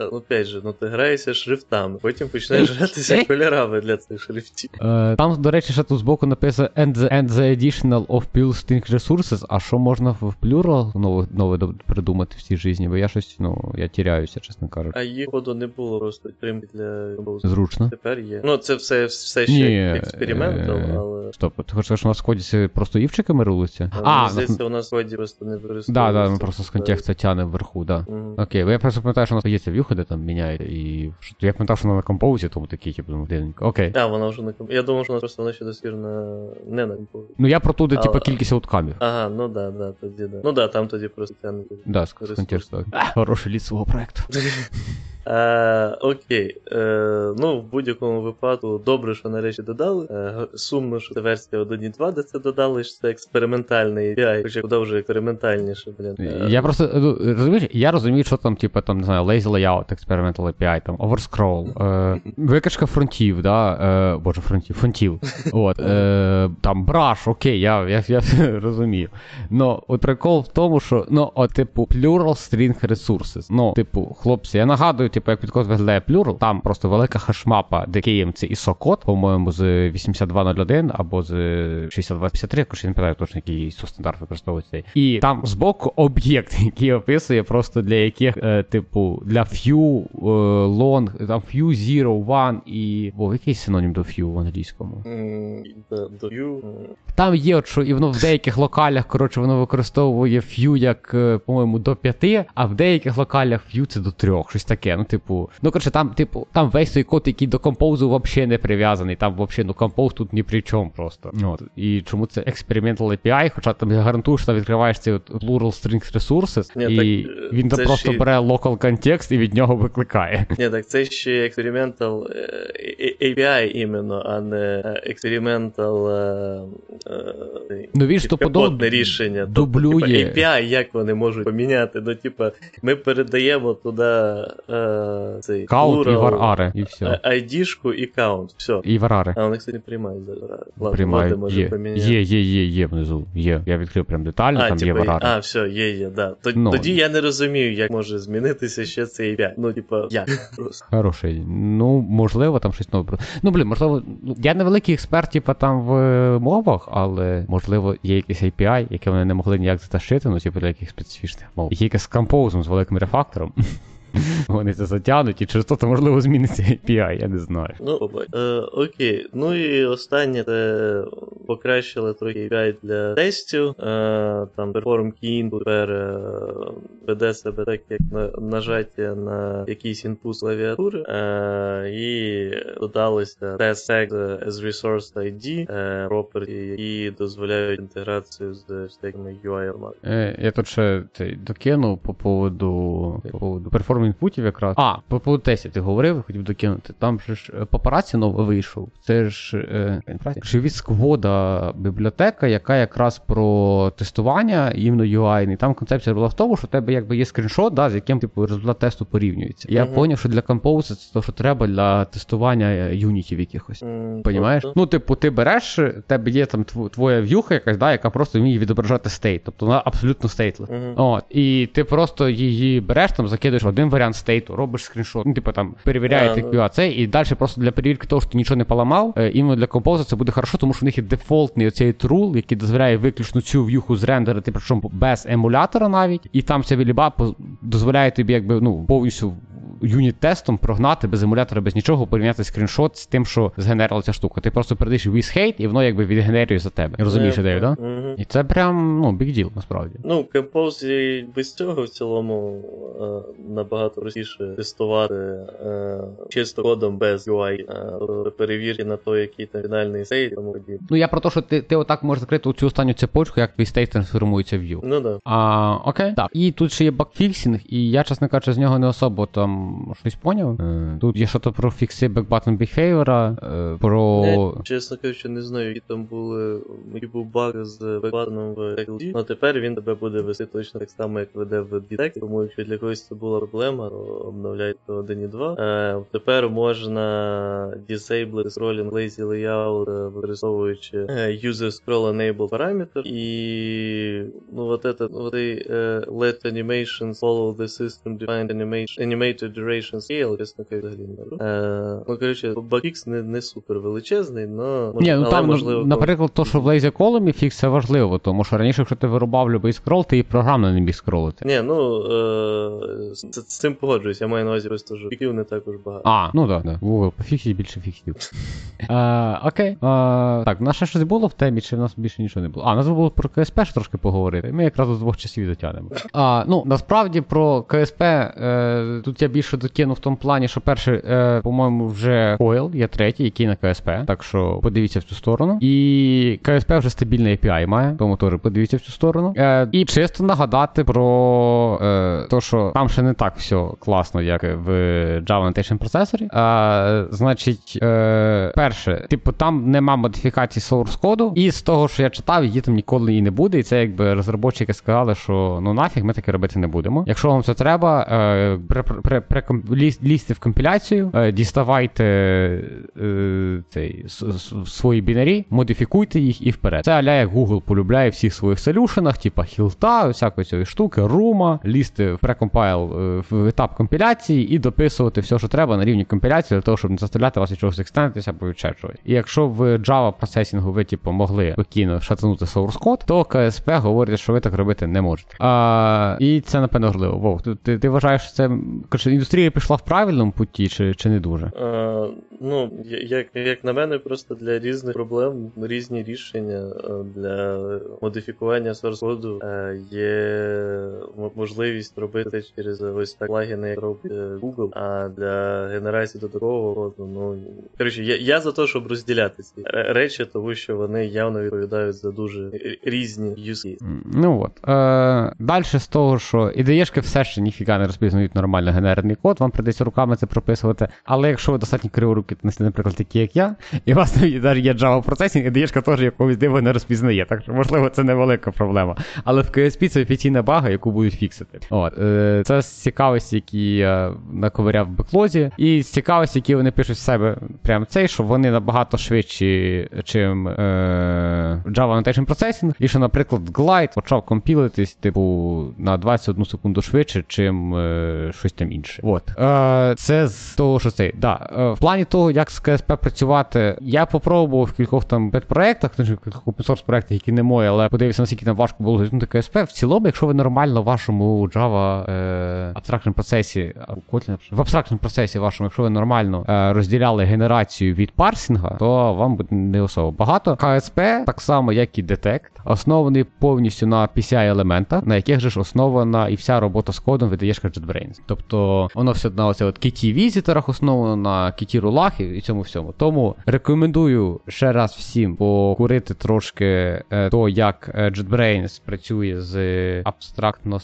е, опять же, ну ти граєшся шрифтами, потім починаєш гратися кольорами для цих шрифтів. Е, там, до речі, ще тут збоку написано and the, and the additional of String Resources, а що можна в Plural нове, нове придумати в цій житті, бо я щось, ну, я тіряюся, чесно кажучи. А їх ходу не було просто підтримки для. Зручно. Тепер є. Ну, це все, все ще Ні, експериментом, е, але. Стоп, ти хочеш, що у нас в коді просто івчиками рулиться? А, А, здається, у нас в коді просто не використовується. да, да, ми просто з контексту тягне вверху, да. Мгм. Окей, я просто пам'ятаю, що у нас є ця в'юха, де там міняє, і я пам'ятав, що вона на композі, тому такий, типу, ну, дивненько. Окей. А, вона вже на комп. Я думав, що вона просто вона ще досліджена не на композі. Ну я про туди, типу, кількість ауткамів. Ага, ну да, да, тоді да. Ну да, там тоді просто. Да, з контексту. Хороший лід свого проекту. Е, окей. Е, ну, в будь-якому випадку, добре, що нарешті додали. Е, сумно, що це версія 1.2, де це додали, що це експериментальний API, хоча куди вже експериментальніше, блін. Е, Я просто ну, розумієш, я розумію, що там, типу, там, не знаю, lazy layout, experimental API, там, overscroll, е, викачка фронтів, да, е, боже, фронтів, фронтів. От, е, там brush, окей, я, я, я розумію. Но от прикол в тому, що, ну, от, типу, plural string resources. Ну, типу, хлопці, я нагадую, типу, як підкод виглядає plural, там просто велика хешмапа, де Києм це ISO код, по-моєму, з 8201 або з 6253, якщо я не пам'ятаю точно, який ISO стандарт використовується. І там збоку об'єкт, який описує просто для яких, е, типу, для few, е, long, там few, zero, one і. О, який синонім до few в англійському? до view, м, Там є, от, що і воно в деяких локалях, коротше, воно використовує few як, е, по-моєму, до 5, а в деяких локалях few це до 3, щось таке. Ну, типу, ну коротше, там, типу, там весь той код, який до композу взагалі не прив'язаний. Там взагалі, ну композ тут ні при чому просто. От. І чому це experimental API, хоча там я гарантую, що там відкриваєш цей от plural string resources, Ні, і так, він там це просто ще бере local контекст і від нього викликає. Ні, так це ще experimental е, API іменно, а не е, е, Ну він ж стопудово капотне рішення. дублює. Тобто, типа, API, як вони можуть поміняти? Ну, типа, ми передаємо туди цей count і vararg-и, і все. ID-шку і count. Все. І vararg-и. А вони, кстати, не приймають зараз. Приймають. Є, є, є, є, є внизу. Є. Я відкрив прям детально, А, там є типа, vararg-и. а, все, є, є, да. Т- Ну. Тоді я не розумію, як може змінитися ще цей API. Ну, типа, як? Хороший. Ну, можливо, там щось нове. Ну, блін, можливо, ну, я не великий експерт, типа там в е, мовах, але можливо є якийсь API, яке вони не могли ніяк затащити, ну, типу, для яких специфічних мов. Є якийсь композом з великим рефактором. Вони це затягнуть, і через то, то можливо зміниться API, я не знаю. Ну. Е, окей. Ну і останнє це покращили трохи API для тестів. Е, там Perform Key Input тепер е, веде себе так, як на, нажаття на якийсь інпут клавіатури. Е, і додалися tag as resource ID, е, property, які дозволяють інтеграцію з всякими UI. Е, я тут ще цей, докину по поводу, по поводу perform input-ів якраз. А, по поводу ти говорив, хотів докинути. Там же ж е, Paparazzi новий вийшов. Це ж е, живі сквода бібліотека, яка якраз про тестування, іменно UI. І там концепція була в тому, що в тебе якби є скріншот, да, з яким типу результат тесту порівнюється. Я Мгм. поняв, що для Compose це те, що треба для тестування е, юнітів якихось. М, Понімаєш? Ну, типу, ти береш, в тебе є там твоя в'юха якась, да, яка просто вміє відображати стейт. Тобто вона абсолютно stateless. Мгм. От, і ти просто її береш, там закидуєш один варіант стейту, робиш скріншот, ну, типу там перевіряєте. QA цей, і далі просто для перевірки того, що ти нічого не поламав, іменно для композа це буде хорошо, тому що в них є дефолтний оцей rule, який дозволяє виключно цю в'юху зрендерити, причому без емулятора навіть, і там ця ліба дозволяє тобі якби ну повністю юніт-тестом прогнати без емулятора, без нічого, порівняти скріншот з тим, що згенерила ця штука. Ти просто передаєш width, height, і воно якби відгенерює за тебе. Розумієш Е, ідею, так? Да? І це прям ну big deal, насправді. Ну, Compose і без цього в цілому е, набагато простіше тестувати е, чисто кодом без UI, е, перевірки на то, який там фінальний state тому. Ну я про те, що ти, ти отак можеш закрити цю останню цепочку, як твій state трансформується в view. Ну да. А, окей. Так. І тут ще є bug fixing, і я, чесно кажучи, з нього не особо там щось поняв. Е, тут є щось про фікси back button behavior а, е, про. Я, чесно кажучи, не знаю, які там були, який був баг з бекбатоном в TXT, але тепер він тебе буде вести точно так само, як веде в Detect, тому якщо для когось це була проблема, то обновляйте 1.2. Е, тепер можна disable scrolling lazy layout, е, використовуючи user scroll enable параметр, і ну, вот это, вот е, let animations follow the system defined animation, animated Configuration Scale, чесно кажучи, взагалі не беру. Е, ну, коротше, багфікс не, не супер величезний, но, Ні, ну але там, ну, можливо. наприклад, то, що в Lazy Column фікс, це важливо, тому що раніше, якщо ти вирубав любий скрол, ти і програмно не міг скролити. Ні, ну е, з, з цим погоджуюсь, я маю на увазі просто, що фіків не також багато. А, ну так, да, Google пофіксить більше фіксів. Е, окей. Е, так, у нас ще щось було в темі, чи в нас більше нічого не було? А, нас було про КСП ж трошки поговорити. Ми якраз з двох часів дотягнемо. А, ну, насправді про КСП е, тут я більше докинув в тому плані, що перший, е, по-моєму, вже Coil, є третій, який на КСП. Так що подивіться в цю сторону. І КСП вже стабільний API має, тому теж подивіться в цю сторону. Е, і чисто нагадати про е, те, що там ще не так все класно, як в Java Annotation процесорі. А, значить, е, перше, типу, там нема модифікації source коду, і з того, що я читав, її там ніколи і не буде. І це якби розробники сказали, що ну нафіг, ми таке робити не будемо. Якщо вам це треба, е, при, при, лізьте в компіляцію, е, діставайте е, цей, свої бінарі, модифікуйте їх і вперед. Це аля як Google полюбляє всіх своїх солюшенах, типа хілта, всякої цієї штуки, рума, лізти в прекомпайл е, в етап компіляції і дописувати все, що треба на рівні компіляції, для того, щоб не заставляти вас від чогось або від ще чогось. І якщо в Java процесінгу ви типу, могли спокійно шатанути source код, то КСП говорить, що ви так робити не можете. А, І це напевно важливо. Вов, ти, ти, вважаєш, що це індустрія пішла в правильному путі, чи, чи не дуже? А, ну, як, як на мене, просто для різних проблем різні рішення для модифікування source коду є можливість робити через ось так плагіни, як робить Google, а для генерації додаткового коду, ну коротше, я, я за те, щоб розділяти ці речі, тому що вони явно відповідають за дуже різні юзки. Ну от. Е, Далі з того, що ідеєшки все ще ніфіга не розпізнають нормально генерний код, вам придеться руками це прописувати. Але якщо ви достатньо криворуки, наприклад, такі як я, і у вас навіть є Java процесінг, ідеєшка теж якогось дива не розпізнає. Так що, можливо, це невелика проблема. Але в KSP це офіційна бага, яку будуть фіксити. От. Е, Це з цікавості, які я наковиряв в беклозі, і з цікавості, які вони пишуть в себе прямо цей, що вони набагато швидші, чим е, Java Annotation Processing, і що, наприклад, Glide почав компілитись, типу, на 21 секунду швидше, чим е, щось там інше. От. Е, Це з того, що цей. Да. Е, в плані того, як з КСП працювати, я попробував в кількох там в кількох open-source проєктах, які не мої, але подивився, наскільки там важко було зайти КСП. В цілому, якщо ви нормально в вашому Java е, абстрактному процесі, Kotlin, в абстрактному процесі вашому, якщо ви нормально е, розділяли генерацію від парсінга, то вам буде не особо багато. КСП, так само, як і Detect, оснований повністю на PCI-елементах, на яких же ж основана і вся робота з кодом видаєш JetBrains. Тобто воно все на оце от KT візиторах основано на KT рулах і цьому всьому. Тому рекомендую ще раз всім покурити трошки е, то, як JetBrains працює з абстрактно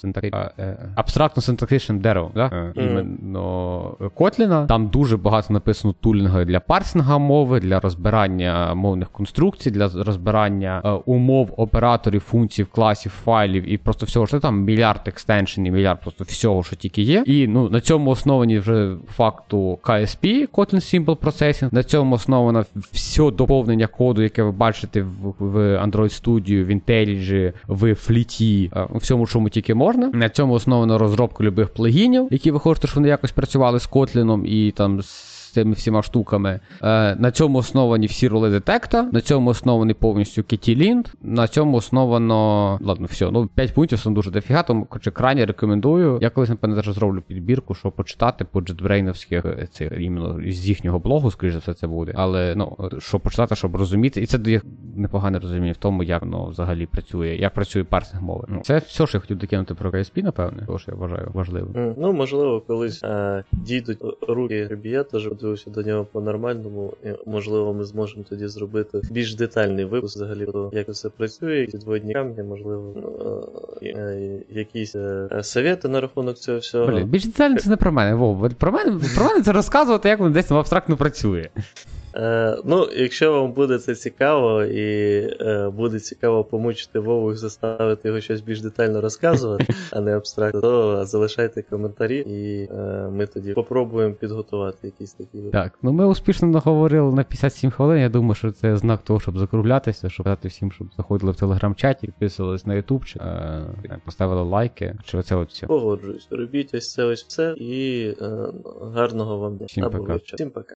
абстрактно синтактичним деревом, да? mm. іменно Kotlin. Там дуже багато написано тулінга для парсинга мови, для розбирання мовних конструкцій, для розбирання е, умов операторів, функцій, класів, файлів і просто всього, що там мільярд екстеншенів, мільярд просто всього, що тільки є. І ну на цьому основані вже факту KSP, Kotlin Simple Processing. На цьому основано все доповнення коду, яке ви бачите в, в Android Studio, в IntelliJ, в Fleet, е, у всьому, чому тільки можна. На цьому основано розробка любих плагінів, які ви хочете, щоб вони якось працювали з Kotlin і там з цими всіма штуками. Е, На цьому основані всі роли детекта, на цьому оснований повністю Kitty-Lint, на цьому основано. Ладно, все, ну 5 пунктів це дуже дофіга, тому хоча крайні рекомендую. Я колись, напевно, теж зроблю підбірку, щоб почитати по джетбрейновських цих іменно з їхнього блогу, скоріш за все, це буде. Але ну, щоб почитати, щоб розуміти, і це дає непогане розуміння в тому, як воно взагалі працює, як працює парсинг мови. Ну, Це все, що я хотів докинути про KSP, напевне, тому що я вважаю важливим. Ну, можливо, колись е, дійдуть руки Ребія, теж подивився до нього по-нормальному, і можливо, ми зможемо тоді зробити більш детальний випуск взагалі про як все працює, підводні камні, можливо, е, якісь е, совєти на рахунок цього всього. Блін, більш детально це не про мене. Вов, про мене про мене це розказувати, як воно десь абстрактно працює. Е, ну, якщо вам буде це цікаво і е, буде цікаво помучити Вову і заставити його щось більш детально розказувати, а не абстрактно, то залишайте коментарі, і е, ми тоді попробуємо підготувати якісь такі. Так, ну ми успішно наговорили на 57 хвилин. Я думаю, що це знак того, щоб закруглятися, щоб казати всім, щоб заходили в телеграм-чаті, підписувались на ютуб, е, поставили лайки. Чи оце от все. Погоджуюсь. Робіть ось це ось все і е, гарного вам дня. Всім пока. Всім пока.